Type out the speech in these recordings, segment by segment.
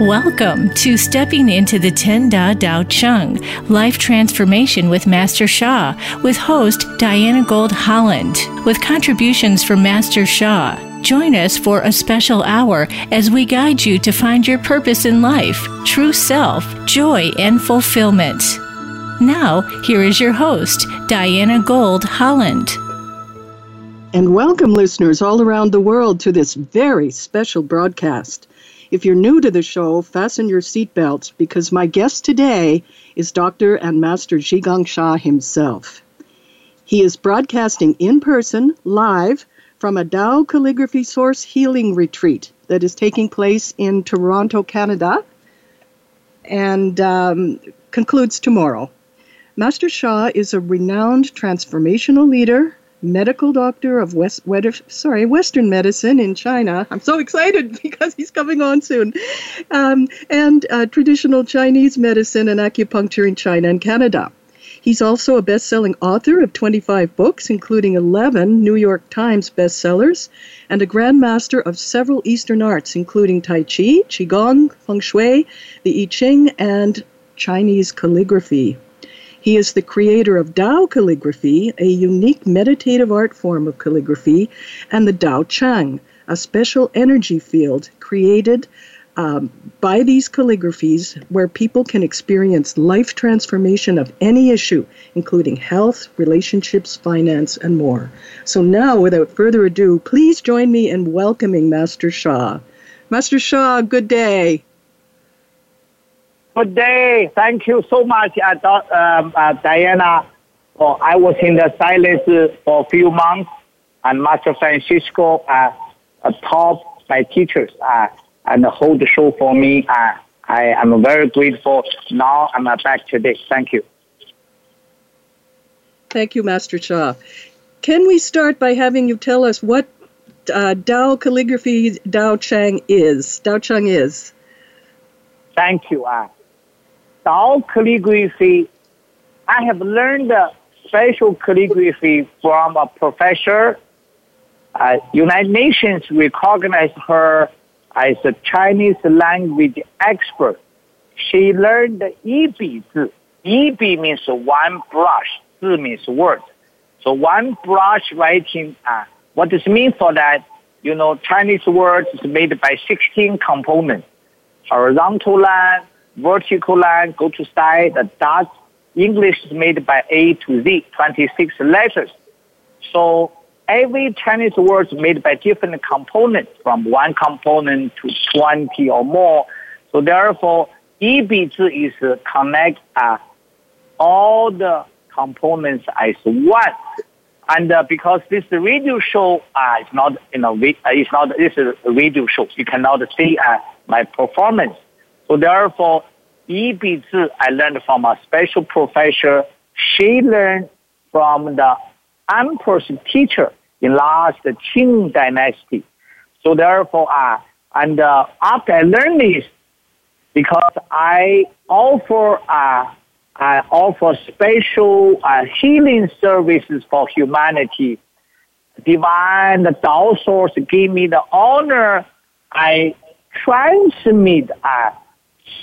Welcome to Stepping into the Ten Da Dao Chang Life Transformation with Master Sha, with host Diana Gold Holland, with contributions from Master Sha. Join us for a special hour as we guide you to find your purpose in life, true self, joy, and fulfillment. Now, here is your host, Diana Gold Holland. And welcome, listeners all around the world, to this very special broadcast. If you're new to the show, fasten your seatbelts because my guest today is Dr. and Master Zhigang Sha himself. He is broadcasting in person, live, from a Tao Calligraphy Source Healing Retreat that is taking place in Toronto, Canada, and um, concludes tomorrow. Master Sha is a renowned transformational leader, medical doctor of West, sorry, Western medicine in China. I'm so excited because he's coming on soon. Um, and uh, traditional Chinese medicine and acupuncture in China and Canada. He's also a best selling author of 25 books, including 11 New York Times bestsellers, and a grandmaster of several Eastern arts, including Tai Chi, Qigong, Feng Shui, the I Ching, and Chinese calligraphy. He is the creator of Dao calligraphy, a unique meditative art form of calligraphy, and the Dao Chang, a special energy field created um, by these calligraphies where people can experience life transformation of any issue, including health, relationships, finance, and more. So now, without further ado, please join me in welcoming Master Sha. Master Sha, good day. Good day. Thank you so much, uh, um, uh, Diana. Oh, I was in the silence for a few months, and Master Francisco uh, uh, taught my teachers uh, and hold the show for me. Uh, I am very grateful. Now I'm uh, back today. Thank you. Thank you, Master Sha. Can we start by having you tell us what uh, Tao calligraphy Dao Chang is? Dao Chang is. Thank you. Uh, Tao calligraphy, I have learned special calligraphy from a professor. Uh, United Nations recognized her as a Chinese language expert. She learned Yi Zi. Yi means one brush. Zi means word. So one brush writing, uh, what does it mean for that? You know, Chinese words is made by 16 components. Horizontal line, vertical line, go to side, the dot. English is made by A to Z, 26 letters. So every Chinese word is made by different components, from one component to 20 or more. So therefore, Yibizi is connect uh, all the components as one. And uh, because this radio show uh, is not, you know, it's not, this radio show. You cannot see uh, my performance. So therefore, Yi Zi I learned from a special professor. She learned from the emperor's teacher in last Qing dynasty. So therefore, uh, and uh, after I learned this, because I offer uh, I offer special uh, healing services for humanity. Divine the Tao source gave me the honor. I transmit uh,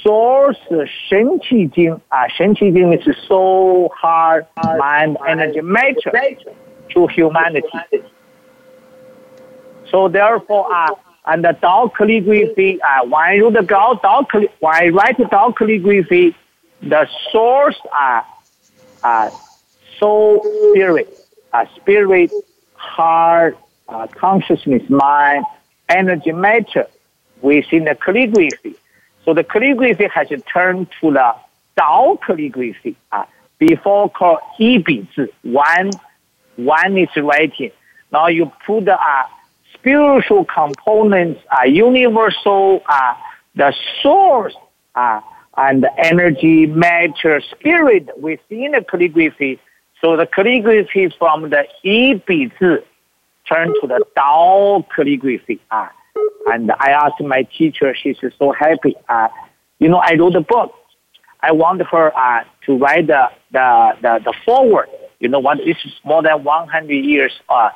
source Shenqi Jing. Uh, Shenqi Jing is soul, heart, mind, energy matrix to humanity. So therefore, uh, and the Dao calligraphy, uh, when I write the when write Dao Tao calligraphy, the source are uh, soul, spirit, uh, spirit, heart, uh, consciousness, mind, energy matter within the calligraphy. So the calligraphy has turned to the Dao calligraphy. Uh, before called Yibizi, one, one is writing. Now you put the uh, spiritual components, uh, universal, uh, the source, uh, and the energy, matter, spirit within the calligraphy. So the calligraphy from the Yibizi turned to the Dao calligraphy. Uh, and I asked my teacher, she's so happy. Uh, you know, I wrote a book. I want her uh, to write the, the, the, the forward. You know what? This is more than 100 years uh,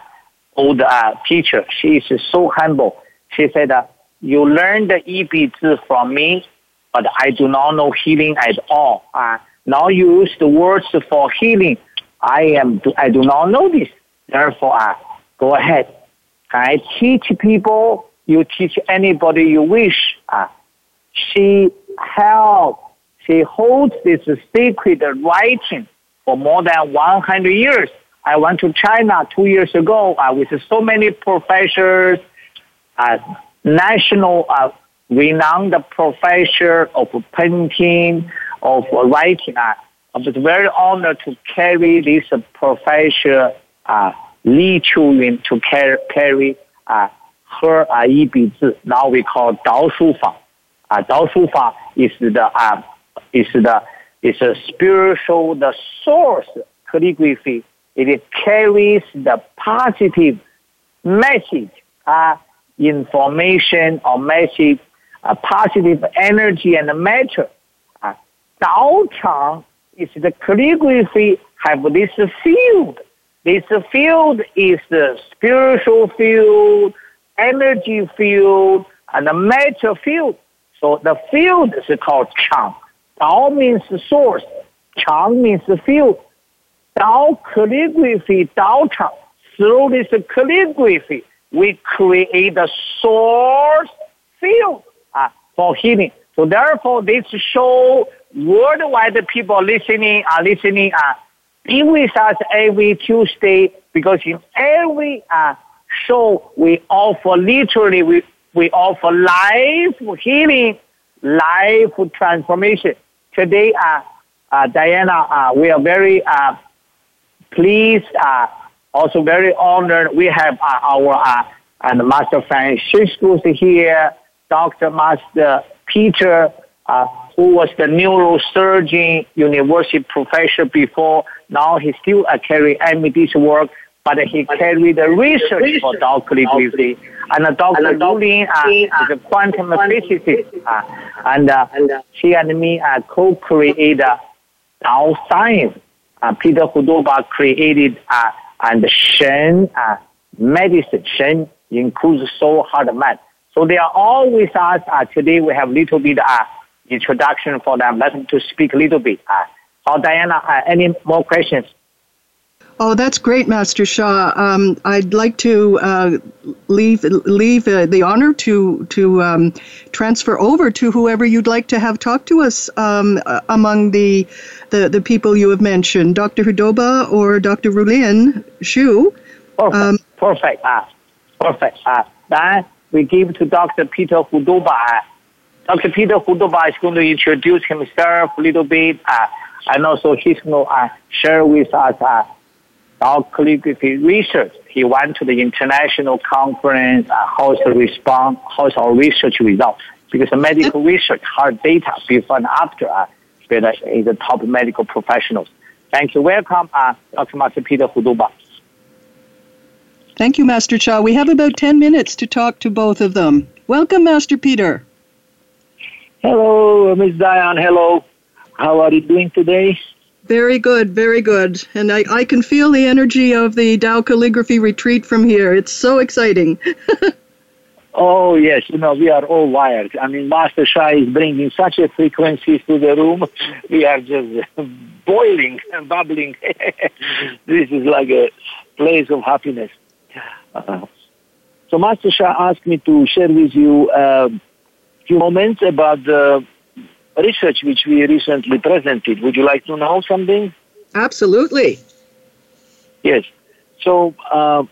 old uh, teacher. She is so humble. She said, uh, you learn the Yi from me, but I do not know healing at all. Uh, now you use the words for healing. I am, I do not know this. Therefore, uh, go ahead. I teach people you teach anybody you wish. Uh, she held, she holds this sacred writing for more than 100 years. I went to China two years ago uh, with so many professors, uh, national uh, renowned professor of painting, of writing. I was very honored to carry this professor uh, Li Qiuyun to carry, carry uh, her Now we call Dao Shu Fa. Dao Fa is the uh, is the is a spiritual the source calligraphy. It carries the positive message, uh, information or message, uh, positive energy and matter. Uh, Dao Chang is the calligraphy have this field. This field is the spiritual field, energy field, and the matter field. So the field is called Chang. Dao means source. Chang means field. Dao calligraphy, Dao Chang. Through this calligraphy, we create a source field uh, for healing. So therefore, this show worldwide people listening are listening. Uh, be with us every Tuesday because in every uh, show we offer literally we, we offer life healing, life transformation. Today, uh, uh, Diana, uh, we are very uh, pleased, uh, also very honored. We have uh, our and Master Francisco here, Dr. Master Peter, who was the neurosurgeon, university professor before. Now he still uh, carry MD's work, but he carried the research for Dao calligraphy. And uh, Dr. Lulin uh, is a quantum physicist, uh, and uh, she and me uh, co-created uh, Dao science. Uh, Peter Hudoba created uh, and Shen uh, medicine. Shen includes soul, heart, mind. So they are all with us. Uh, today we have a little bit uh, introduction for them. Let them to speak a little bit. Uh, oh, Diana, uh, any more questions? Oh, that's great, Master Sha. Um, I'd like to uh, leave leave uh, the honor to to um, transfer over to whoever you'd like to have talk to us um, among the, the the people you have mentioned, Dr. Hudoba or Dr. Rulin Xiu. Perfect. Um, perfect. Uh, perfect. Uh, then we give to Dr. Peter Hudoba. Dr. Peter Hudoba is going to introduce himself a little bit, uh, and also he's going to uh, share with us uh, our calligraphy research. He went to the international conference, uh, how's the response, how's our research results. Because the medical research, hard data before and after, uh, is the top medical professionals. Thank you. Welcome, uh, Dr. Master Peter Hudoba. Thank you, Master Sha. We have about 10 minutes to talk to both of them. Welcome, Master Peter. Hello, Ms. Diane. Hello. How are you doing today? Very good, very good. And I, I can feel the energy of the Tao Calligraphy retreat from here. It's so exciting. oh, yes. You know, we are all wired. I mean, Master Sha is bringing such a frequency to the room. We are just boiling and bubbling. this is like a place of happiness. Uh, so Master Sha asked me to share with you a few moments about the research which we recently presented. Would you like to know something? Absolutely. Yes. So, uh,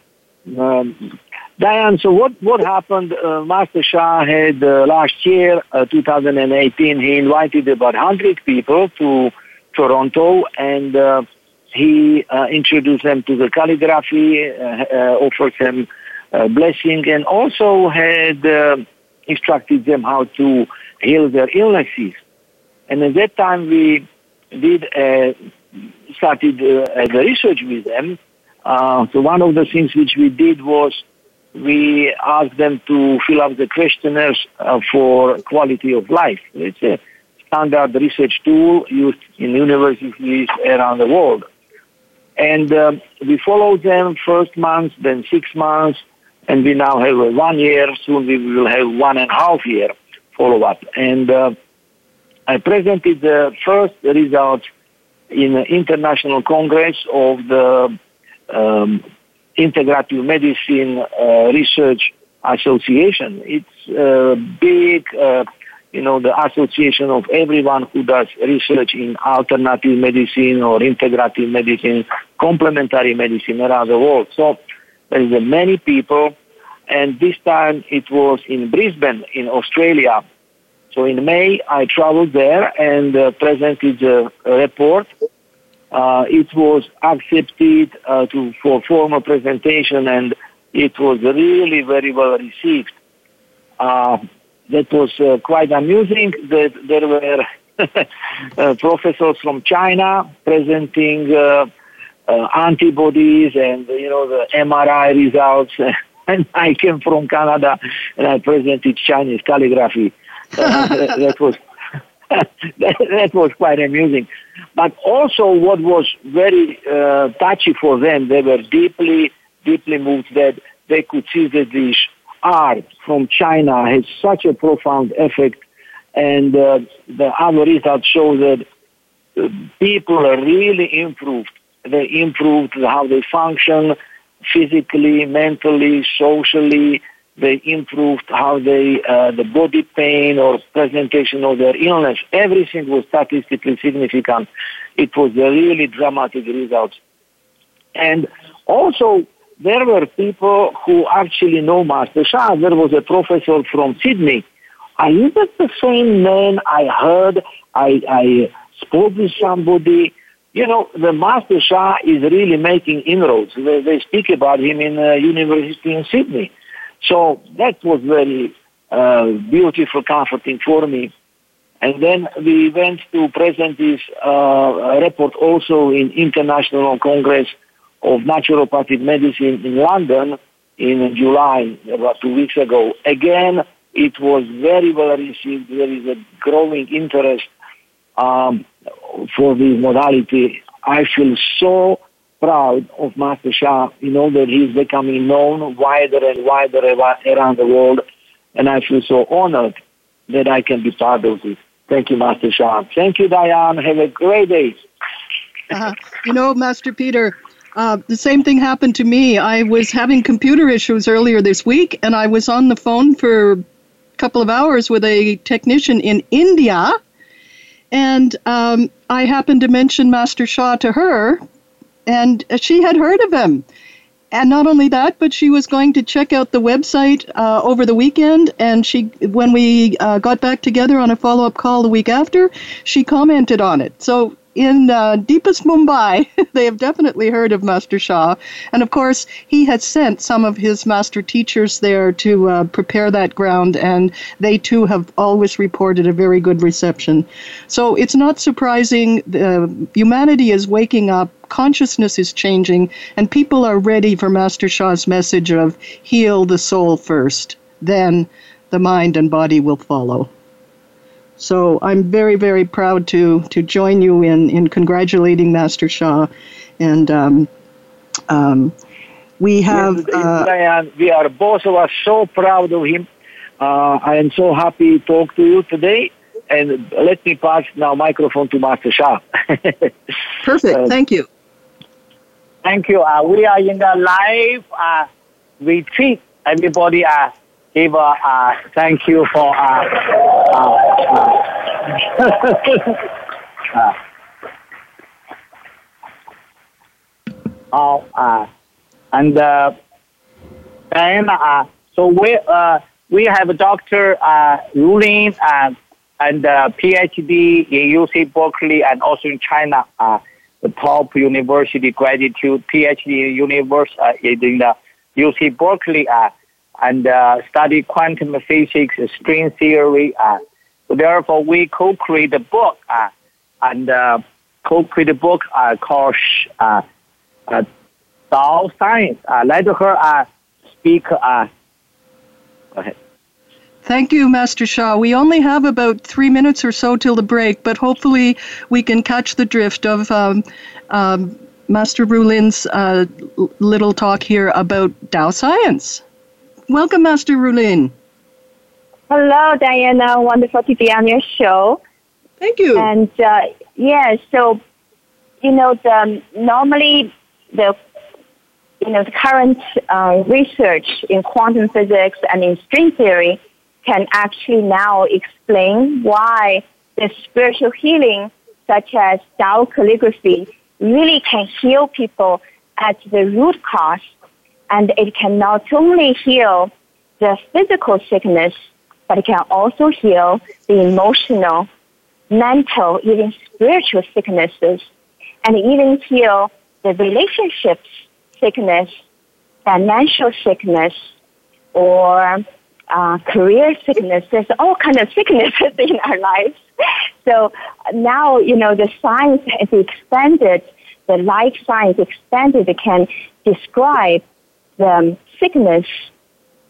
um, Diane, so what, what happened? Uh, Master Sha had uh, last year, uh, 2018, he invited about 100 people to Toronto and uh, he uh, introduced them to the calligraphy, offered them blessing, and also had instructed them how to heal their illnesses. And at that time, we did uh, started uh, the research with them. Uh, so one of the things which we did was we asked them to fill up the questionnaires uh, for quality of life. It's a standard research tool used in universities around the world. And uh, we followed them first month, then six months, and we now have one year. Soon we will have one and a half year follow up. And uh, I presented the first results in the International Congress of the um, Integrative Medicine uh, Research Association. It's a big, uh, you know, the association of everyone who does research in alternative medicine or integrative medicine, complementary medicine around the world. So there is many people, and this time it was in Brisbane, in Australia. So in May, I traveled there and uh, presented a report uh, it was accepted uh, to, for formal presentation and it was really very well received. Uh, that was uh, quite amusing that there were uh, professors from China presenting antibodies and, you know, the MRI results. and I came from Canada and I presented Chinese calligraphy. that was that, that, was quite amusing. But also, what was very uh, touchy for them, they were deeply, deeply moved that they could see that this art from China has such a profound effect, and uh, the other results show that uh, people are really improved. They improved how they function physically, mentally, socially, they improved how they, uh, the body pain or presentation of their illness. Everything was statistically significant. It was a really dramatic result. And also, there were people who actually know Master Sha. There was a professor from Sydney. Are you the same man I heard? I, I spoke with somebody. You know, the Master Sha is really making inroads. They, they speak about him in a university in Sydney. So that was very uh, beautiful, comforting for me. And then we went to present this uh, report also in International Congress of Naturopathic Medicine in London in July, about two weeks ago. Again, it was very well received. There is a growing interest um, for this modality. I feel so proud of Master Sha, you know, that he's becoming known wider and wider around the world. And I feel so honored that I can be part of it. Thank you, Master Sha. Thank you, Diane. Have a great day. Uh, you know, Master Peter, uh, the same thing happened to me. I was having computer issues earlier this week, and I was on the phone for a couple of hours with a technician in India. And um, I happened to mention Master Sha to her and she had heard of him. And not only that, but she was going to check out the website uh, over the weekend. And she, when we uh, got back together on a follow-up call the week after, she commented on it. So in uh, deepest Mumbai, they have definitely heard of Master Sha. And of course, he has sent some of his master teachers there to uh, prepare that ground, and they too have always reported a very good reception. So it's not surprising. Uh, humanity is waking up, consciousness is changing, and people are ready for Master Sha's message of heal the soul first, then the mind and body will follow. So I'm very, very proud to to join you in in congratulating Master Sha, and um, um, we have. Uh, Diane, we are both of us so proud of him. Uh, I am so happy to talk to you today. And let me pass now microphone to Master Sha. Perfect. Uh, Thank you. Thank you. Uh, we are in the live uh, retreat. Everybody uh, give a uh, thank you for uh, uh, uh, uh, and uh, then uh, so we uh, we have a Dr. Uh, Rulin uh, and uh, PhD in UC Berkeley and also in China, uh, the top university gratitude PhD in university uh, in the UC Berkeley. Uh, and uh, study quantum physics, string theory. Uh, so therefore, we co-create a book uh, and uh, co-create a book uh, called uh, uh, Dao Science. Uh, let her uh, speak. Uh, go ahead. Thank you, Master Sha. We only have about three minutes or so till the break, but hopefully we can catch the drift of um, um, Master Rulin's uh, little talk here about Dao science. Welcome, Master Rulin. Hello, Diana. Wonderful to be on your show. Thank you. And uh, yeah, so you know, the normally the you know the current uh, research in quantum physics and in string theory can actually now explain why the spiritual healing, such as Tao calligraphy, really can heal people at the root cause, and it can not only heal the physical sickness, but it can also heal the emotional, mental, even spiritual sicknesses, and even heal the relationships sickness, financial sickness, or uh, career sicknesses, all kind of sicknesses in our lives. So now, you know, the science has expanded, the life science expanded can describe the sickness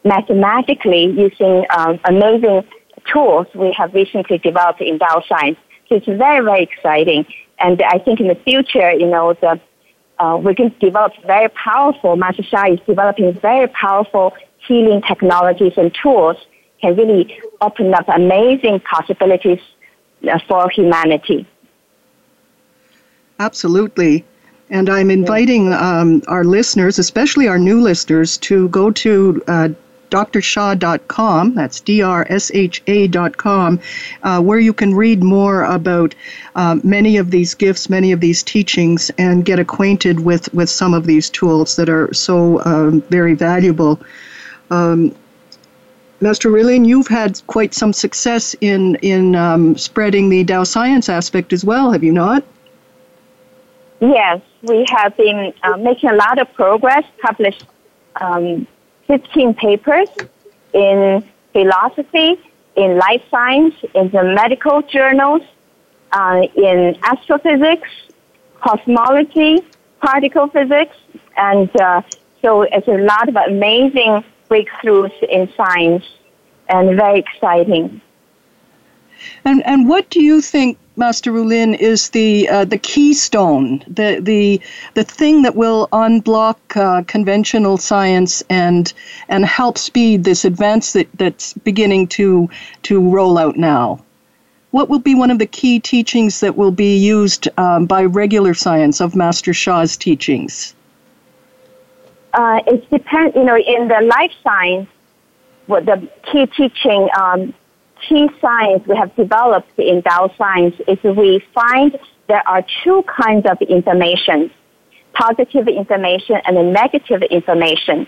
mathematically using um, amazing tools we have recently developed in bioscience. So it's very, very exciting. And I think in the future, you know, the, uh, we can develop very powerful, Master Sha is developing very powerful healing technologies and tools can really open up amazing possibilities uh, for humanity. Absolutely. And I'm inviting um, our listeners, especially our new listeners, to go to uh, drsha.com, that's D-R-S-H-A.com, uh, where you can read more about uh, many of these gifts, many of these teachings, and get acquainted with, with some of these tools that are so um, very valuable. Um, Master Rulin, you've had quite some success in, in um, spreading the Tao science aspect as well, have you not? Yes, we have been uh, making a lot of progress, published um, 15 papers in philosophy, in life science, in the medical journals, uh, in astrophysics, cosmology, particle physics, and uh, so it's a lot of amazing breakthroughs in science and very exciting. And and what do you think, Master Rulin, is the uh, the keystone, the the the thing that will unblock uh, conventional science and and help speed this advance that, that's beginning to to roll out now? What will be one of the key teachings that will be used um, by regular science of Master Sha's teachings? Uh, it depends, you know, in the life science, what the key teaching, um, key science we have developed in Tao science is we find there are two kinds of information, positive information and negative information.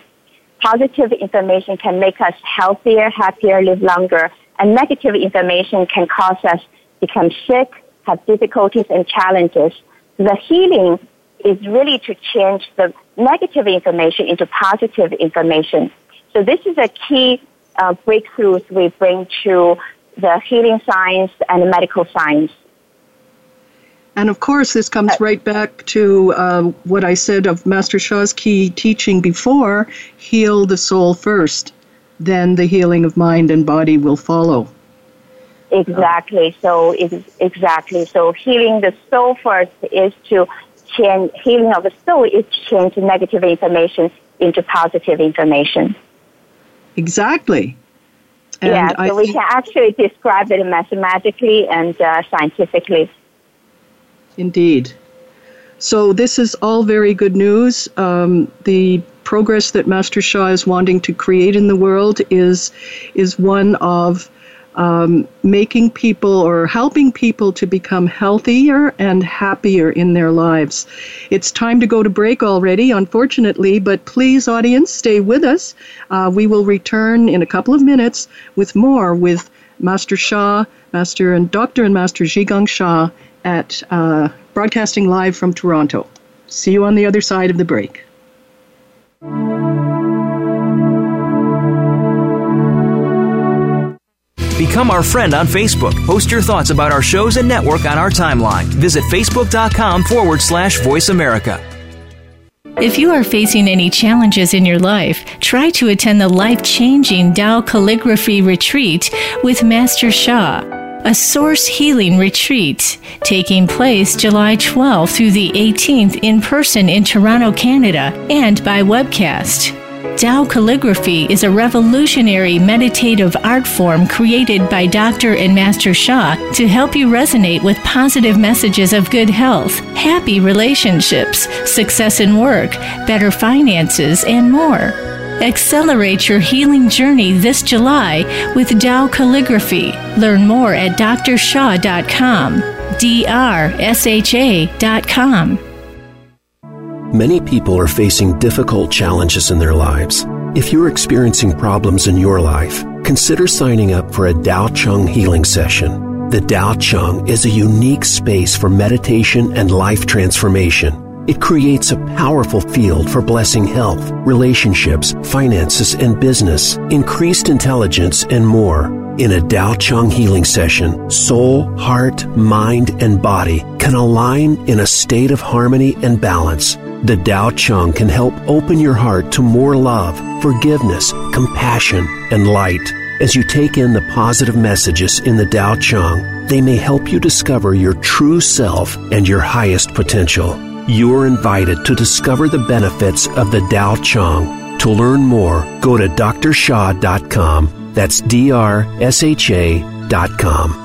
Positive information can make us healthier, happier, live longer, and negative information can cause us become sick, have difficulties and challenges. The healing is really to change the negative information into positive information. So this is a key uh, breakthroughs we bring to the healing science and the medical science. And of course, this comes uh, right back to uh, what I said of Master Sha's key teaching before heal the soul first, then the healing of mind and body will follow. Exactly. So, exactly. So, healing the soul first is to change, healing of the soul is to change negative information into positive information. Exactly. And yeah, so I we can actually describe it mathematically and uh, scientifically. Indeed. So this is all very good news. Um, the progress that Master Sha is wanting to create in the world is is one of um, making people or helping people to become healthier and happier in their lives. It's time to go to break already, unfortunately, but please, audience, stay with us. Uh, we will return in a couple of minutes with more with Master Sha, Master and Dr. and Master Zhigang Sha at uh, broadcasting live from Toronto. See you on the other side of the break. Become our friend on Facebook. Post your thoughts about our shows and network on our timeline. Visit facebook.com forward slash voice America. If you are facing any challenges in your life, try to attend the life changing Tao Calligraphy Retreat with Master Sha, a source healing retreat taking place July 12th through the 18th in person in Toronto, Canada, and by webcast. Tao calligraphy is a revolutionary meditative art form created by Dr. and Master Sha to help you resonate with positive messages of good health, happy relationships, success in work, better finances, and more. Accelerate your healing journey this July with Tao Calligraphy. Learn more at drsha.com. D-R-S-H-A.com. Many people are facing difficult challenges in their lives. If you're experiencing problems in your life, consider signing up for a Dao Chang healing session. The Dao Chang is a unique space for meditation and life transformation. It creates a powerful field for blessing health, relationships, finances, and business, increased intelligence, and more. In a Dao Chang healing session, soul, heart, mind, and body can align in a state of harmony and balance. The Dao Chang can help open your heart to more love, forgiveness, compassion, and light. As you take in the positive messages in the Dao Chang, they may help you discover your true self and your highest potential. You are invited to discover the benefits of the Dao Chang. To learn more, go to drsha.com. That's D R S H A.com.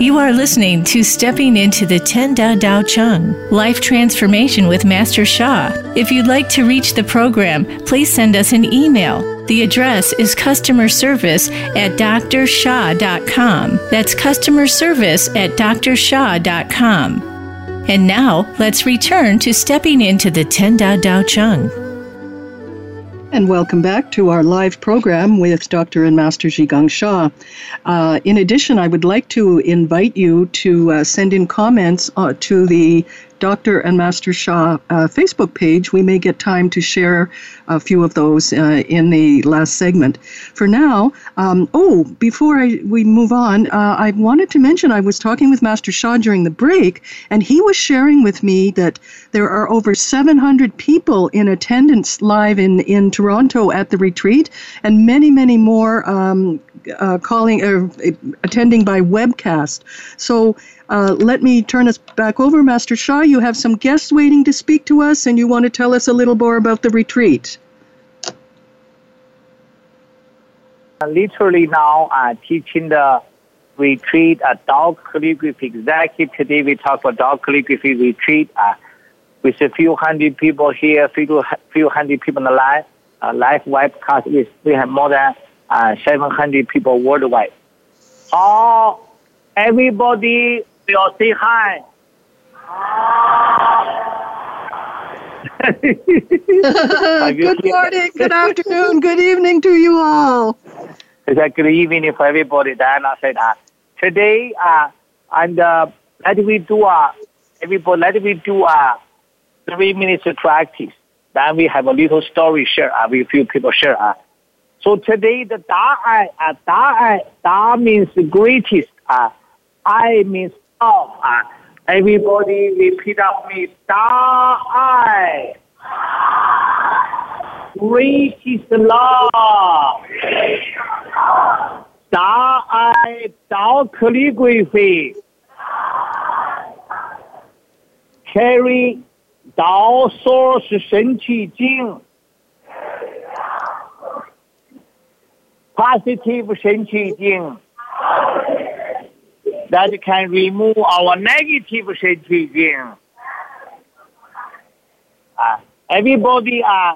You are listening to Stepping into the Ten Da Tao Chang Life Transformation with Master Sha. If you'd like to reach the program, please send us an email. The address is customer service at drsha.com. That's customer service at drsha.com. And now, let's return to Stepping into the Ten Da Tao Chang. And welcome back to our live program with Dr. and Master Zhigang Sha. Uh, in addition, I would like to invite you to uh, send in comments uh, to the Dr. and Master Sha uh, Facebook page. We may get time to share a few of those uh, in the last segment. For now, um, oh, before I, we move on, uh, I wanted to mention I was talking with Master Sha during the break, and he was sharing with me that there are over 700 people in attendance live in, in Toronto at the retreat, and many, many more um, uh, calling or uh, attending by webcast. So uh, let me turn us back over, Master Sha. You have some guests waiting to speak to us, and you want to tell us a little more about the retreat. Literally now, uh, teaching the retreat at Tao Calligraphy Executive. Today we talk about Tao Calligraphy retreat uh, with a few hundred people here, few, few hundred people on the live, uh, live webcast. We, we have more than uh, 700 people worldwide. All, everybody will say hi. good morning, good afternoon, good evening to you all. It's a good evening for everybody. Diana said that. Today, uh, and uh, let we do uh, everybody, let we do uh, three minutes of practice. Then we have a little story share. Uh, we few people share. Uh. So today, the Da Ai, uh, Da Ai, Da means greatest. Uh, I means love. Uh, everybody repeat after me. Da Ai. Greatest love. Da Ai Tao calligraphy. Carry 道 source 神气经。 positive sense that can remove our negative sense thing. Uh, everybody uh,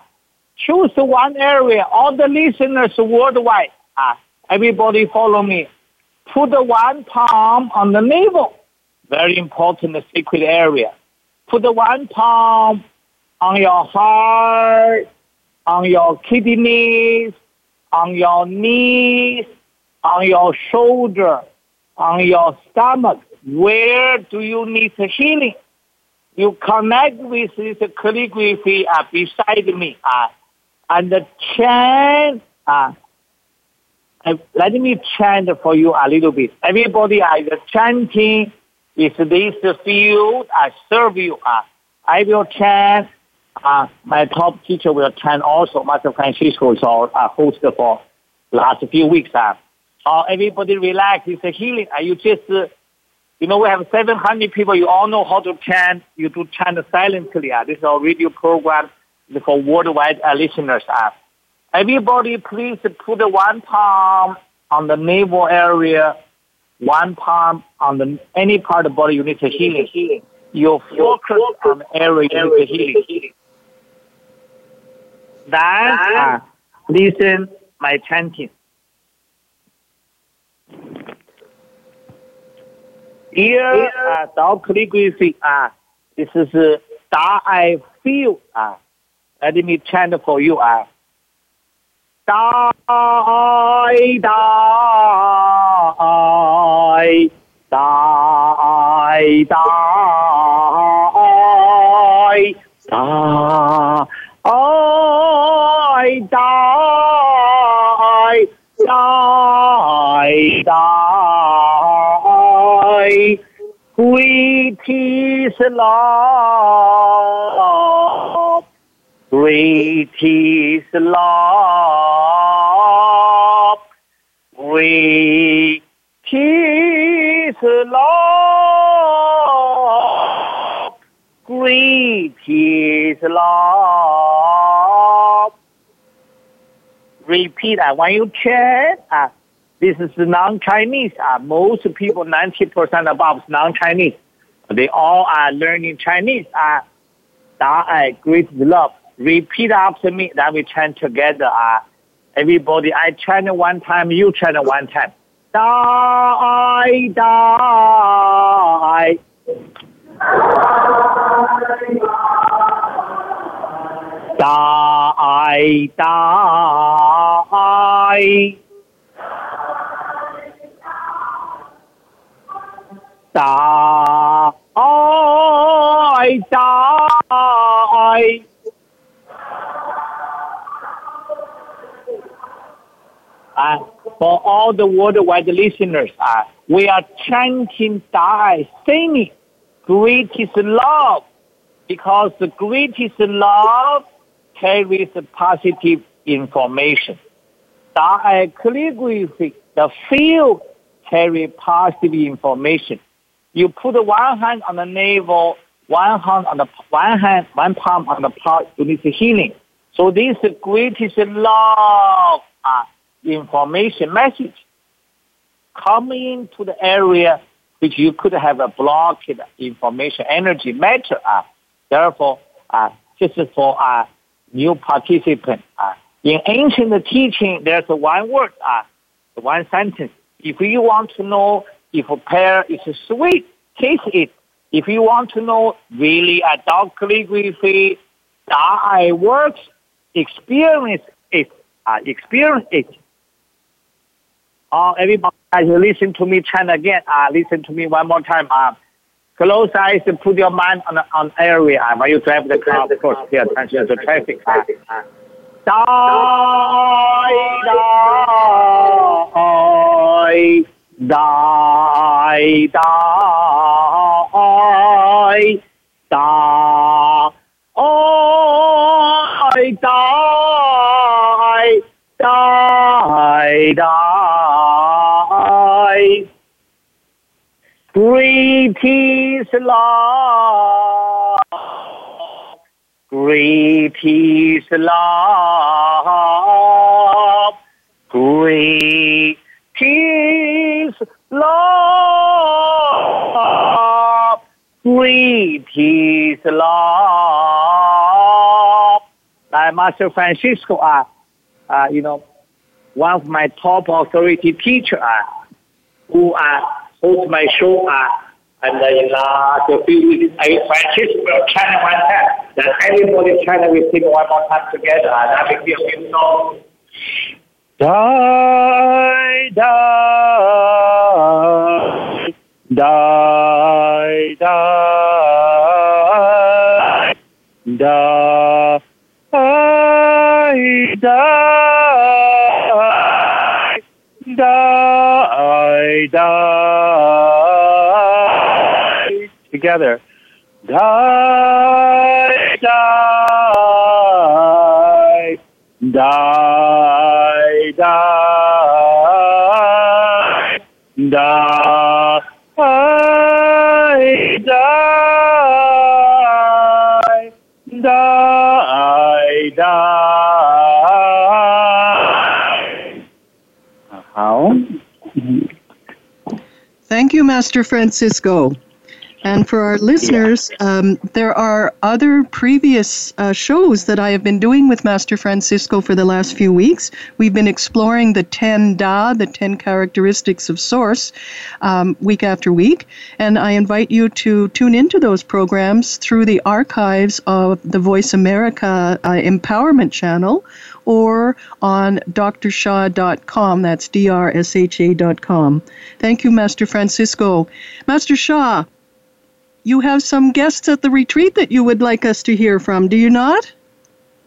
choose one area, all the listeners worldwide, uh, everybody follow me. Put one palm on the navel, very important secret area. Put one palm on your heart, on your kidneys, on your knees, on your shoulder, on your stomach. Where do you need healing? you connect with this calligraphy uh, beside me uh, and chant. Uh, let me chant for you a little bit. Everybody is chanting is this field. I serve you. Uh, I will chant. Uh, my top teacher will chant also. Master Francisco is our uh, host for last few weeks. Uh. Uh, everybody relax. It's a healing. Uh, you just uh, you know, we have 700 people. You all know how to chant. You do chant silently. Uh. This is our radio program for worldwide uh, listeners. Uh. Everybody, please put one palm on the navel area, one palm on the any part of the body you need to heal. healing. You focus on the area you need to healing. Then, uh, listen my chanting. Here, uh, Tao calligraphy, uh, this is uh, Da I feel. Uh, let me chant for you. Uh. Da I, da I, da I, da I, da great is love, great is love, great is love, great is love. Repeat, I want you to chant. Uh, this is non-Chinese. Uh, most people, 90% above non-Chinese. They all are learning Chinese. Uh, da ai, great love. Repeat after me. Then we chant together. Uh, everybody, I chant one time, you chant one time. Da ai, da ai. Da ai, da ai. Uh, for all the worldwide listeners, uh, we are chanting Dai, singing greatest love, because the greatest love carries positive information. Dai calligraphy, the field carry positive information. You put one hand on the navel, one hand on the one hand, one palm on the part. You need healing. So this is the greatest love uh, information message coming to the area which you could have a blocked information energy matter. Uh, therefore, uh, just for uh, new participant, uh, in ancient teaching, there's one word, uh, one sentence. If you want to know if a pear is sweet, taste it. If you want to know really a Dao calligraphy, that works, experience it. Uh, experience it. Uh, everybody, as you listen to me chant again. Uh, listen to me one more time. Uh, close eyes and put your mind on on area uh, when you drive the car. Of course, pay attention to traffic. Uh, die, die, thy, thy, thy, thy, thy, thy, thy. Great love, Greetings, love, Greetings love. Great is love. Like Master Francisco, uh, uh, you know, one of my top authority teacher, uh, who uh, host my show, uh, and uh, in last few weeks, I Francisco will chant one time. Then everybody chant with him one more time together. And that will be a song. Die, die, die, die. I, da, da, I, da. Together. Die, die, die, die, die, die, die. How? Thank you, Master Francisco. And for our listeners, um, there are other previous uh, shows that I have been doing with Master Francisco for the last few weeks. We've been exploring the 10 Da, the 10 characteristics of Source, um, week after week. And I invite you to tune into those programs through the archives of the Voice America uh, Empowerment Channel or on drsha.com. That's D R S H A.com. Thank you, Master Francisco. Master Sha, you have some guests at the retreat that you would like us to hear from, do you not?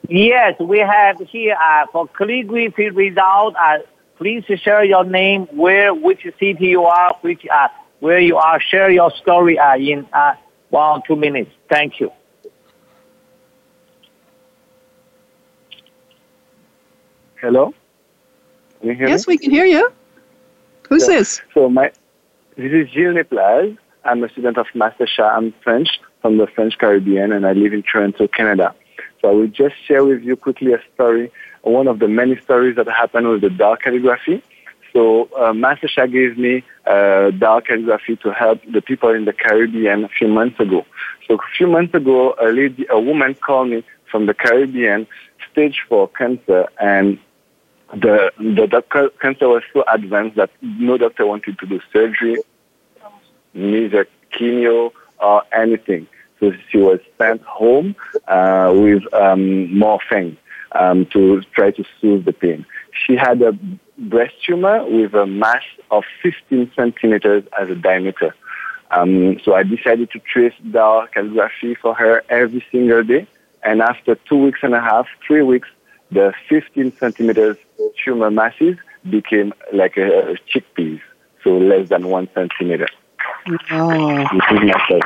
Yes, we have here uh, for calligraphy result. Uh, please share your name, where, which city you are, which uh, where you are. Share your story uh, in uh, one or two minutes. Thank you. Hello. Can you hear Yes, me? we can hear you. Who's Yeah. this? So my this is Gilles Neplaz. I'm a student of Master Sha. I'm French from the French Caribbean, and I live in Toronto, Canada. So I will just share with you quickly a story, one of the many stories that happened with the Dao calligraphy. So uh, Master Sha gave me uh, Dao calligraphy to help the people in the Caribbean a few months ago. So a few months ago, a lady, a woman called me from the Caribbean, stage four cancer, and the the, the cancer was so advanced that no doctor wanted to do surgery, neither chemo or anything. So she was sent home uh, with um, morphine um, to try to soothe the pain. She had a breast tumor with a mass of 15 centimeters as a diameter. Um, so I decided to trace Dao calligraphy for her every single day. And after two weeks and a half, three weeks, the 15 centimeters tumor masses became like a, a chickpeas, so less than one centimeter. Oh, This is my side.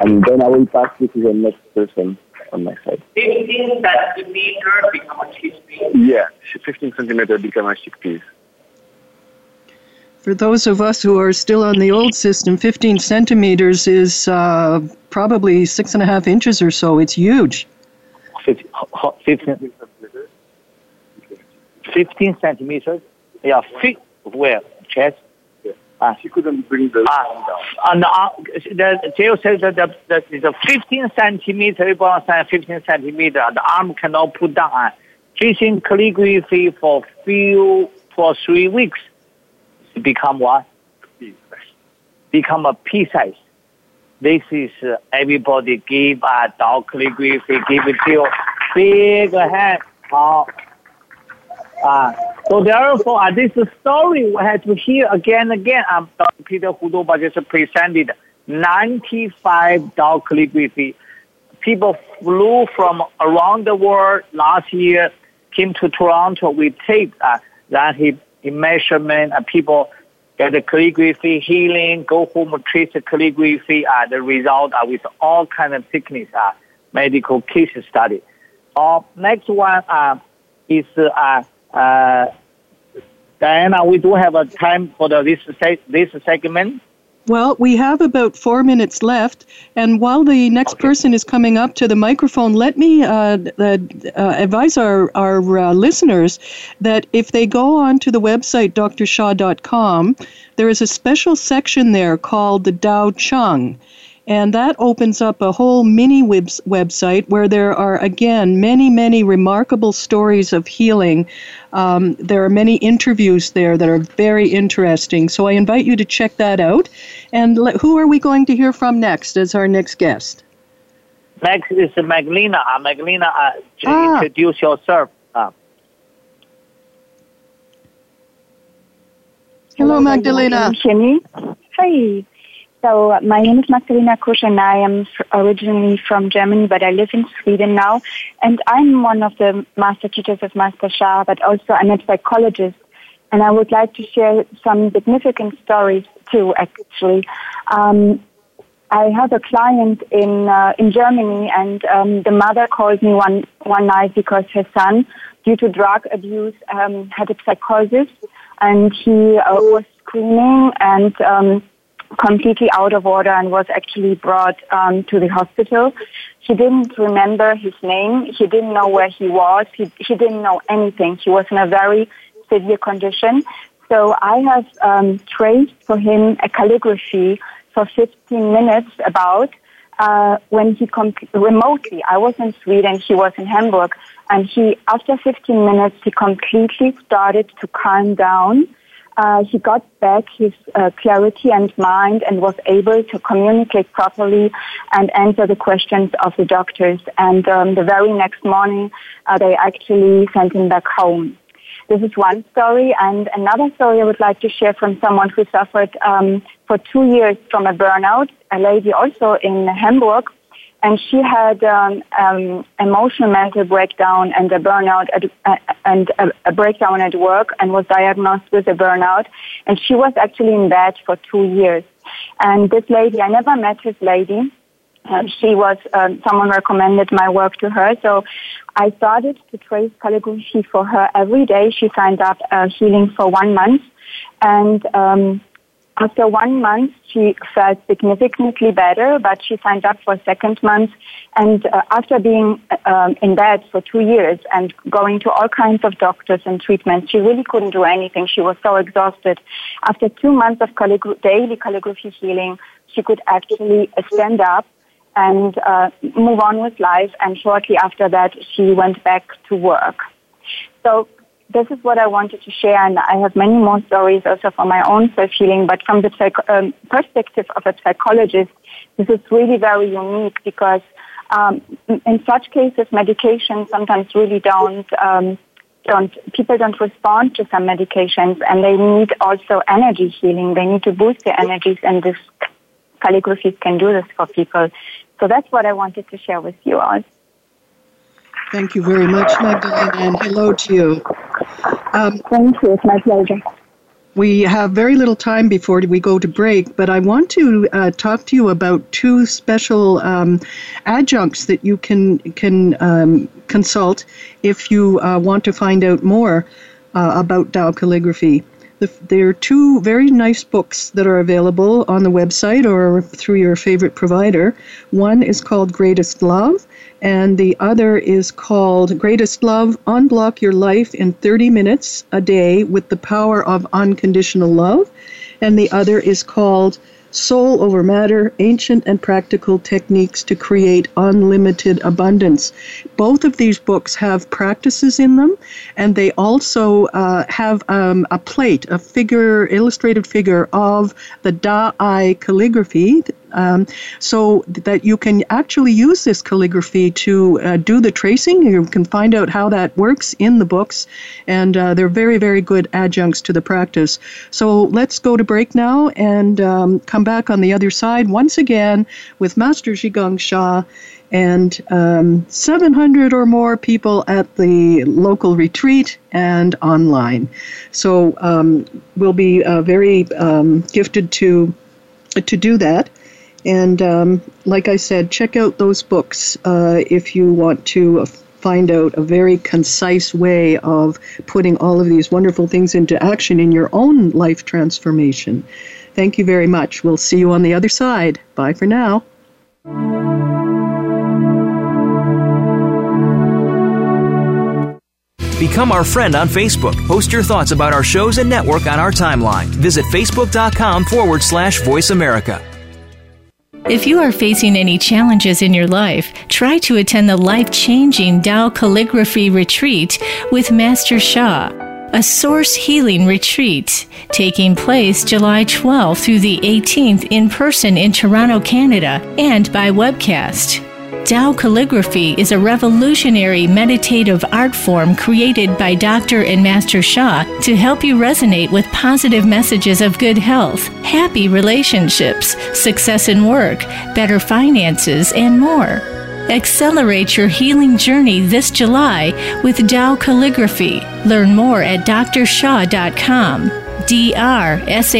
And then I will pass it to the next person on my side. 15 centimeter become a chickpea. Yeah, 15 centimeter become a chickpeas. for those of us who are still on the old system, 15 centimeters is uh, probably six and a half inches or so. It's huge. 15, 15, 15 centimeters. Yeah, feet where? Chest? Ah. She couldn't bring the Ah, and uh, the Jill says that the, the, the 15 centimeter, about 15 centimeter, the arm cannot put down. Uh, facing calligraphy for few for three weeks, it become what? Become a pea size. This is uh, everybody give a Dao calligraphy, give it to big hand. 好。啊，so therefore, uh, this story we have to hear again and again. Um, Dr. Peter Hudoba just presented 95 Dao calligraphy. People flew from around the world last year, came to Toronto. We take uh, that he, he measurement. Uh, people get the calligraphy healing, go home, trace the calligraphy. Uh, the result uh, with all kind of sickness, uh, medical case study. Uh, next one uh, is uh, uh, Diana. We do have a time for the, this this segment. Well, we have about four minutes left, and while the next person is coming up to the microphone, let me uh, uh, uh, advise our, our uh, listeners that if they go on to the website drsha.com, there is a special section there called the Dao Chang. And that opens up a whole mini webs- website where there are, again, many, many remarkable stories of healing. Um, there are many interviews there that are very interesting. So I invite you to check that out. And le- who are we going to hear from next as our next guest? Next is Magdalena. Uh, Magdalena, uh, j- Ah. introduce yourself. Uh, Hello, Magdalena. Can you hear me? Hi. So uh, my name is Magdalena Kusch and I am originally from Germany, but I live in Sweden now. And I'm one of the master teachers of Master Sha, but also I'm a psychologist. And I would like to share some significant stories too, actually. Um, I have a client in uh, in Germany, and um, the mother called me one one night because her son, due to drug abuse, um, had a psychosis, and he uh, was screaming and um, completely out of order and was actually brought um, to the hospital. He didn't remember his name. He didn't know where he was. He, he didn't know anything. He was in a very severe condition. So I have um, traced for him a calligraphy for 15 minutes about uh, when he com- remotely. I was in Sweden. He was in Hamburg, and he after 15 minutes he completely started to calm down uh, he got back his uh, clarity and mind and was able to communicate properly and answer the questions of the doctors. And um, the very next morning, uh, they actually sent him back home. This is one story, and another story I would like to share from someone who suffered um, for two years from a burnout. A lady also in Hamburg and she had um, um, emotional mental breakdown and a burnout at, uh, and a, a, breakdown at work and was diagnosed with a burnout. And she was actually in bed for two years. And this lady i never met this lady. Uh, she was um, someone recommended my work to her. So i started to trace calligraphy for her every day. She signed up uh, healing for one month. And um, after one month, she felt significantly better, but she signed up for a second month. And uh, after being um, in bed for two years and going to all kinds of doctors and treatments, she really couldn't do anything. She was so exhausted. After two months of daily calligraphy healing, she could actually stand up and uh, move on with life. And shortly after that, she went back to work. So this is what I wanted to share, and I have many more stories also from my own self healing. But from the psych- um, perspective of a psychologist, this is really very unique because um, in such cases, medication sometimes really don't. Um, don't people don't respond to some medications, and they need also energy healing. They need to boost their energies, and this calligraphy can do this for people. So that's what I wanted to share with you all. Thank you very much, Magdalena, and hello to you. Um, Thank you. It's my pleasure. We have very little time before we go to break, but I want to uh, talk to you about two special um, adjuncts that you can can um, consult if you uh, want to find out more uh, about Dao calligraphy. The, there are two very nice books that are available on the website or through your favorite provider. One is called Greatest Love, and the other is called Greatest Love Unblock Your Life in 30 Minutes a Day with the Power of Unconditional Love. And the other is called Soul Over Matter Ancient and Practical Techniques to Create Unlimited Abundance. Both of these books have practices in them, and they also uh, have um, a plate, a figure, illustrated figure of the Da Ai calligraphy um, so that you can actually use this calligraphy to uh, do the tracing. You can find out how that works in the books, and uh, they're very, very good adjuncts to the practice. So let's go to break now and um, come back on the other side once again with Master Zhigang Sha and um, 700 or more people at the local retreat and online. So um, we'll be uh, very um, gifted to to do that. And um, like I said, check out those books uh, if you want to find out a very concise way of putting all of these wonderful things into action in your own life transformation. Thank you very much. We'll see you on the other side. Bye for now. Become our friend on Facebook. Post your thoughts about our shows and network on our timeline. Visit facebook.com forward slash voice America. If you are facing any challenges in your life, try to attend the life changing Dao Calligraphy Retreat with Master Sha, a source healing retreat taking place July 12th through the 18th in person in Toronto, Canada, and by webcast. Tao calligraphy is a revolutionary meditative art form created by Dr. and Master Sha to help you resonate with positive messages of good health, happy relationships, success in work, better finances, and more. Accelerate your healing journey this July with Tao Calligraphy. Learn more at drshaw.com. drsha.com. D-R-S-H-A.com.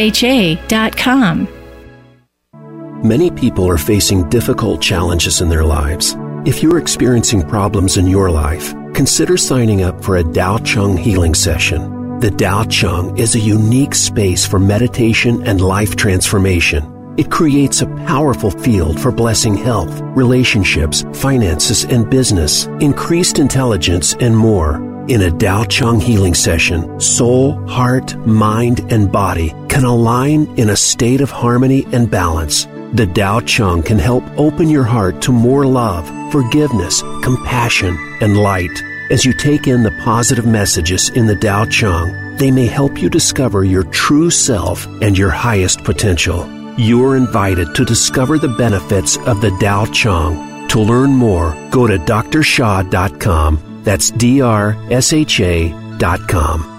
Many people are facing difficult challenges in their lives. If you're experiencing problems in your life, consider signing up for a Dao Chang healing session. The Dao Chang is a unique space for meditation and life transformation. It creates a powerful field for blessing health, relationships, finances, and business, increased intelligence, and more. In a Dao Chang healing session, soul, heart, mind, and body can align in a state of harmony and balance. The Tao Chang can help open your heart to more love, forgiveness, compassion, and light. As you take in the positive messages in the Tao Chang, they may help you discover your true self and your highest potential. You are invited to discover the benefits of the Tao Chang. To learn more, go to drsha.com. That's D R S H A.com.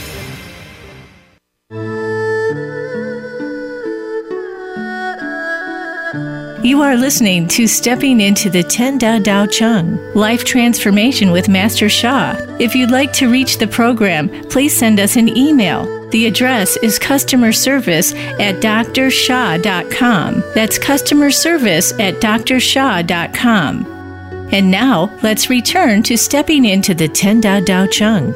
You are listening to Stepping into the Ten Da Tao Chang Life Transformation with Master Sha. If you'd like to reach the program, please send us an email. The address is customer service at drsha.com. That's customer service at drsha.com. And now, let's return to Stepping into the Ten Da Tao Chang.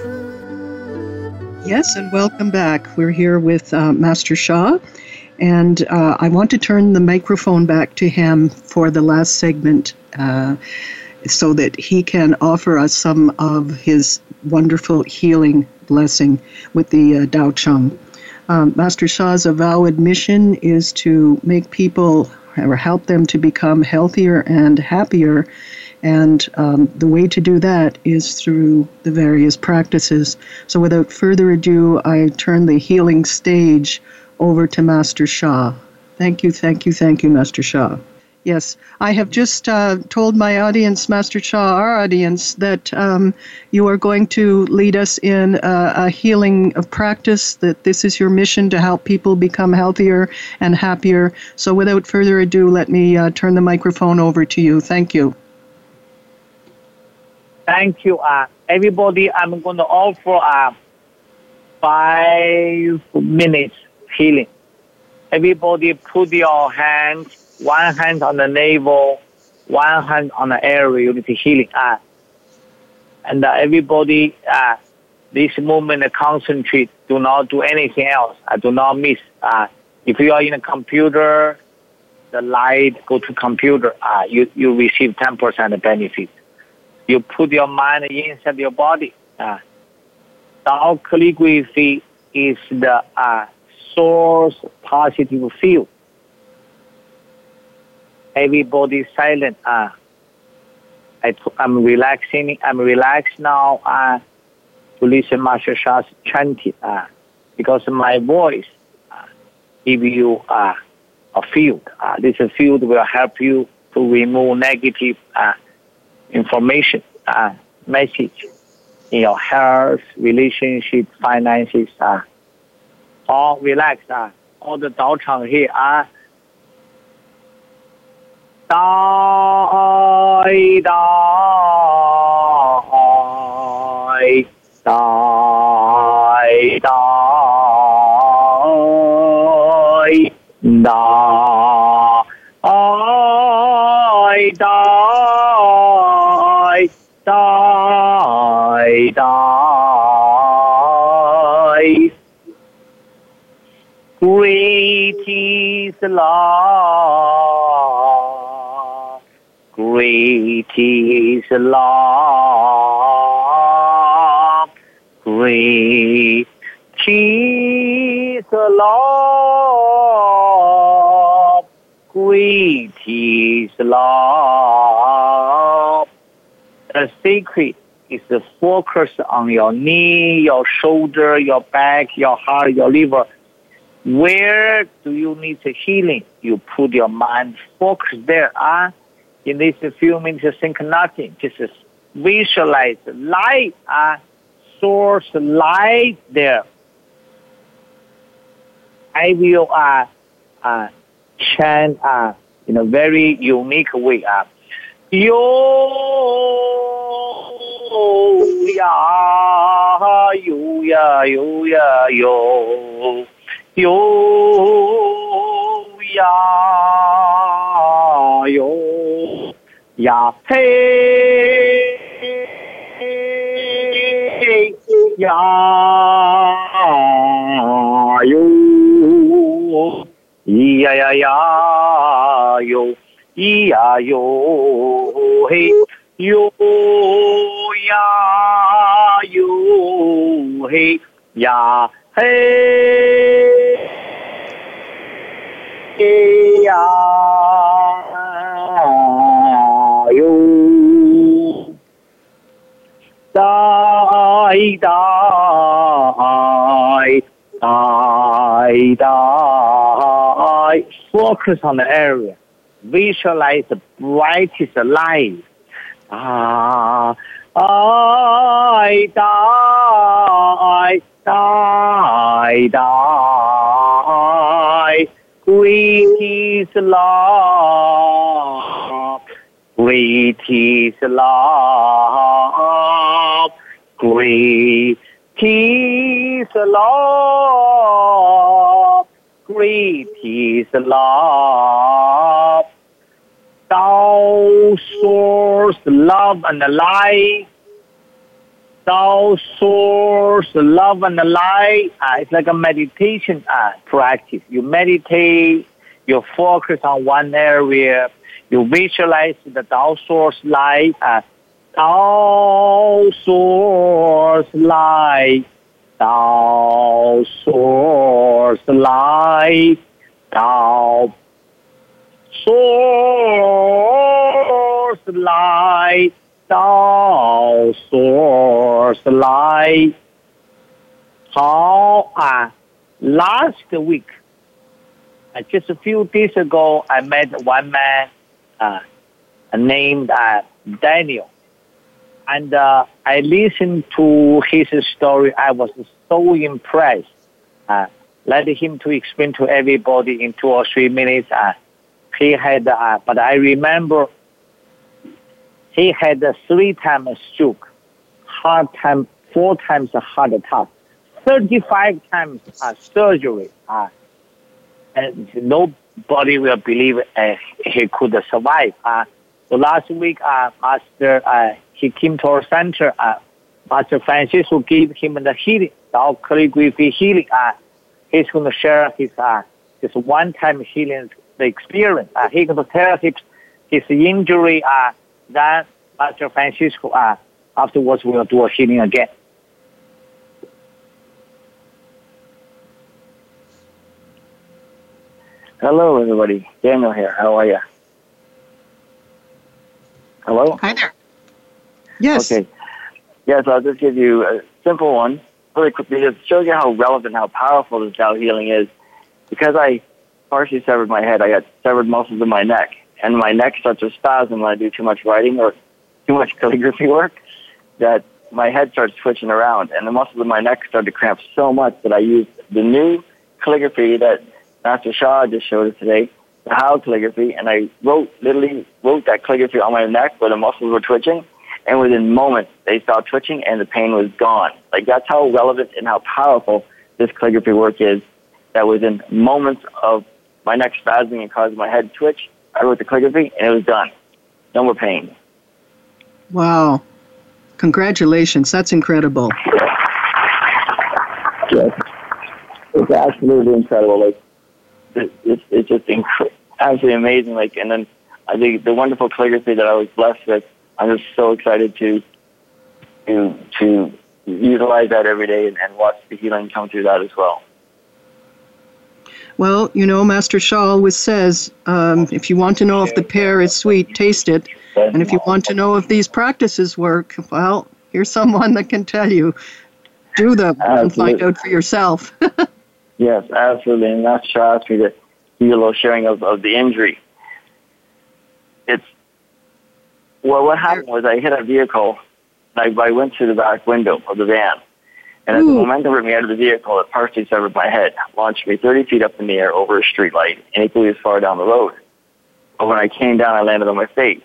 Yes, and welcome back. We're here with uh, Master Sha. And uh, I want to turn the microphone back to him for the last segment uh, so that he can offer us some of his wonderful healing blessing with the uh, Tao Chang. Um, Master Sha's avowed mission is to make people or help them to become healthier and happier. And um, the way to do that is through the various practices. So, without further ado, I turn the healing stage over to Master Sha. Thank you, thank you, thank you, Master Sha. Yes, I have just uh, told my audience, Master Sha, our audience, that um, you are going to lead us in a, a healing of practice, that this is your mission to help people become healthier and happier. So without further ado, let me uh, turn the microphone over to you. Thank you. Thank you. Uh, everybody, I'm going to offer uh, five minutes healing. Everybody put your hands, one hand on the navel, one hand on the area unit healing. Uh, and uh, everybody, uh, this moment uh, concentrate. Do not do anything else. I do not miss. Uh, if you are in a computer, the light go to computer. Uh, you you receive ten percent benefit. You put your mind inside your body. Uh, Tao calligraphy is the uh, source positive field. Everybody silent. Uh, I, am relaxing. I'm relaxed now uh, to listen Master Sha's chanting uh, because my voice uh, give you uh, a field. Uh, this field will help you to remove negative uh, information, uh, message in your health, relationship, finances. Uh, 好，relax 啊，好的，早场嘿啊。Great is love. Great is love. great is love, great is love. The secret is to focus on your knee, your shoulder, your back, your heart, your liver. Where do you need the healing? You put your mind focus there. Ah, in this few minutes, think nothing. Just visualize light. Ah, source light there. I will uh, uh, chant uh, in a very unique way. Uh, yo ya yo ya yo ya yo yo ya yo ya hey ya yo ya ya ya yo ya yo hey yo ya yo hey ya hey die die die die focus on the area. Visualize the brightest light. Ah, I die, die, die. Great is love, great is love, great is love, great is love. Tao source love and light. Tao source love and the light. Uh, it's like a meditation uh, practice. You meditate, you focus on one area, you visualize the Tao source light. Uh, Tao source light. Tao source light. Tao source light, Tao source light. How uh, last week, uh, just a few days ago, I met one man uh, named uh, Daniel. And uh, I listened to his story. I was so impressed. Uh, let him to explain to everybody in two or three minutes. Uh, he had, uh, but I remember he had a three times stroke, heart time, four times a heart attack, 35 times uh, surgery. Uh, and nobody will believe uh, he could survive. Uh, so last week, uh, Master, uh, he came to our center. Uh, Master Francis will give him the healing, the calligraphy healing. Uh, he's going to share his uh, his one-time healing experience. Uh, he going to tell his, his injury. Uh, then Master Francisco. Uh, afterwards, we will do a healing again. Hello, everybody. Daniel here. How are you? Hello? Hi there. Yes. Okay. Yes, I'll just give you a simple one really quickly. It shows you how relevant, how powerful this Tao healing is. Because I partially severed my head, I got severed muscles in my neck. And my neck starts to spasm when I do too much writing or too much calligraphy work that my head starts twitching around. And the muscles in my neck start to cramp so much that I used the new calligraphy that Master Sha just showed us today, the Tao calligraphy, and I wrote, literally wrote that calligraphy on my neck where the muscles were twitching, and within moments they stopped twitching and the pain was gone. Like that's how relevant and how powerful this calligraphy work is. That within moments of my neck spasming and causing my head to twitch, I wrote the calligraphy and it was done. No more pain. Wow. Congratulations. That's incredible. Yes. It's absolutely incredible. Like, it's, it's just inc- absolutely amazing. Like, and then I think the wonderful calligraphy that I was blessed with, I'm just so excited to, to, to utilize that every day and, and watch the healing come through that as well. Well, you know, Master Sha always says, um, if you want to know if the pear is sweet, taste it. And if you want to know if these practices work, well, here's someone that can tell you. Do them absolutely. and find out for yourself. yes, absolutely. And that's Sha asked me to do a little sharing of, of the injury. It's well, what happened was I hit a vehicle. I, I went through the back window of the van and as the momentum ripped me out of the vehicle, it partially severed my head, launched me 30 feet up in the air over a streetlight, and equally as far down the road. But when I came down, I landed on my face,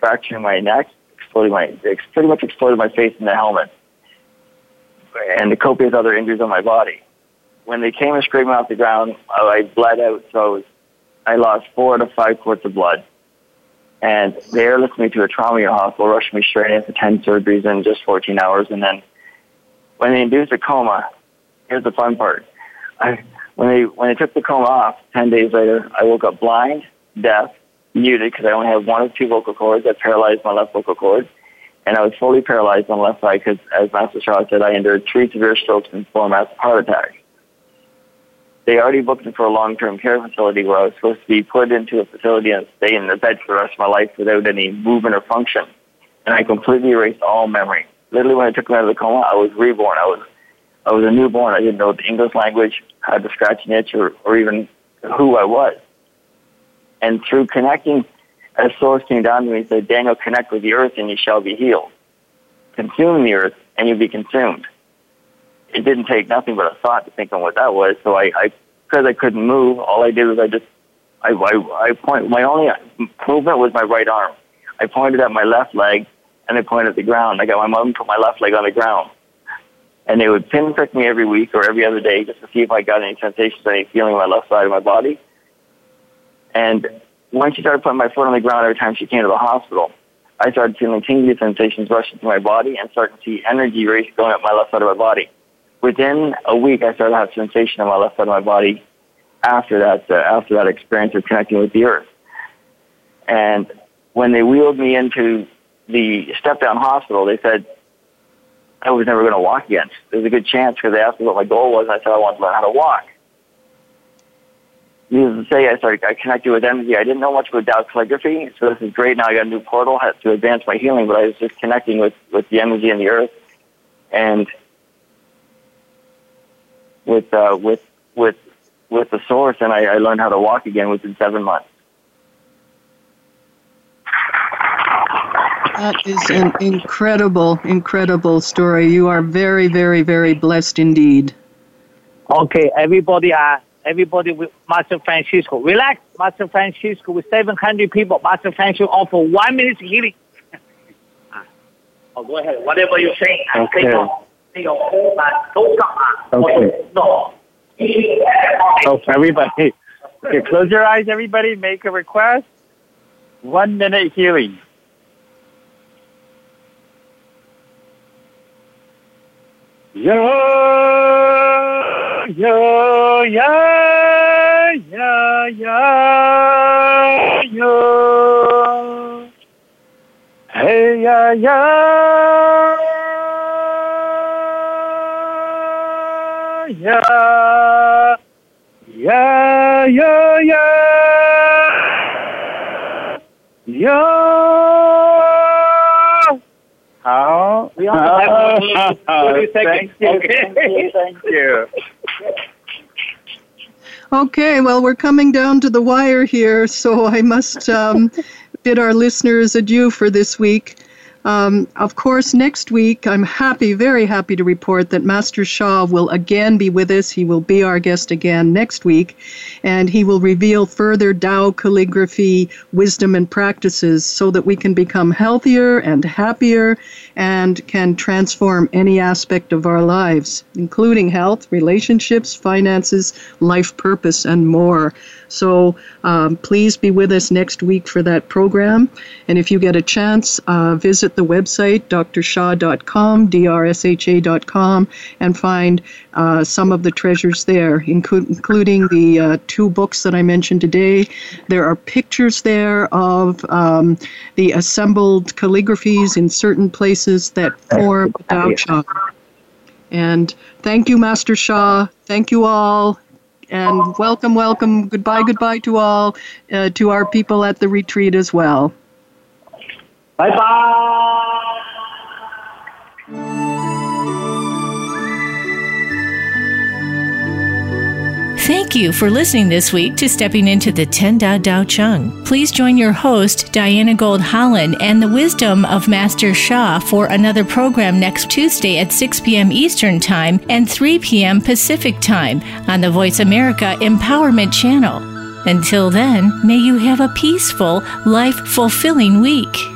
fracturing my neck, exploding my, pretty much exploded my face in the helmet, and the copious other injuries on my body. When they came and scraped me off the ground, I bled out, so I, was, I lost four to five quarts of blood. And they airlifted me to a trauma unit hospital, rushed me straight in for 10 surgeries in just 14 hours, and then when they induced a coma, here's the fun part. I, when they when they took the coma off, ten days later, I woke up blind, deaf, muted because I only have one of two vocal cords that paralyzed my left vocal cord, and I was fully paralyzed on the left side because, as Master Sha said, I endured three severe strokes and four massive heart attacks. They already booked me for a long-term care facility where I was supposed to be put into a facility and stay in the bed for the rest of my life without any movement or function, and I completely erased all memory literally when I took him out of the coma, I was reborn. I was I was a newborn. I didn't know the English language, how to scratch an itch, or, or even who I was. And through connecting, a source came down to me and said, Daniel, connect with the earth and you shall be healed. Consume the earth and you'll be consumed. It didn't take nothing but a thought to think on what that was. So I, I because I couldn't move, all I did was I just, I, I, I point, my only movement was my right arm. I pointed at my left leg and they point at the ground. I got my mom put my left leg on the ground. And they would pinprick me every week or every other day just to see if I got any sensations, any feeling in my left side of my body. And when she started putting my foot on the ground every time she came to the hospital, I started feeling tingly sensations rushing through my body and starting to see energy race going up my left side of my body. Within a week, I started to have sensation on my left side of my body after that, uh, after that experience of connecting with the earth. And when they wheeled me into the step down hospital, they said I was never going to walk again. There's a good chance because they asked me what my goal was, and I said I wanted to learn how to walk. Needless to say, I started I connected with energy. I didn't know much about Tao calligraphy, so this is great. Now I got a new portal to advance my healing, but I was just connecting with with the energy and the earth, and with uh, with with with the source, and I, I learned how to walk again within seven months. That is an incredible, incredible story. You are very, very, very blessed indeed. Okay, everybody, uh, everybody with Master Francisco. Relax, Master Francisco with 700 people. Master Francisco offer one minute healing. oh, go ahead. Whatever you're saying. Okay. Okay. No. Oh, everybody. Okay, close your eyes, everybody. Make a request. One minute healing. Yeah, yeah, yeah, yeah, yeah, yeah. Hey, yeah, yeah, yeah, yeah, yeah, yeah, yeah. Have Thank you. Okay. Thank you. Okay, well, we're coming down to the wire here, so I must um, bid our listeners adieu for this week. Um, of course, next week, I'm happy, very happy to report that Master Sha will again be with us. He will be our guest again next week, and he will reveal further Tao calligraphy wisdom and practices so that we can become healthier and happier and can transform any aspect of our lives, including health, relationships, finances, life purpose, and more. So um, please be with us next week for that program. And if you get a chance, uh, visit the website, drshaw.com, drsha.com, and find uh, some of the treasures there, inclu- including the uh, two books that I mentioned today. There are pictures there of um, the assembled calligraphies in certain places that form Tao Chang. And thank you, Master Sha. Thank you all. And welcome, welcome. Goodbye, goodbye to all, uh, to our people at the retreat as well. Bye bye. Thank you for listening this week to Stepping into the Ten Da Tao Chang. Please join your host, Diana Gold Holland, and the wisdom of Master Sha for another program next Tuesday at 6 p.m. Eastern Time and 3 p.m. Pacific Time on the Voice America Empowerment Channel. Until then, may you have a peaceful, life fulfilling week.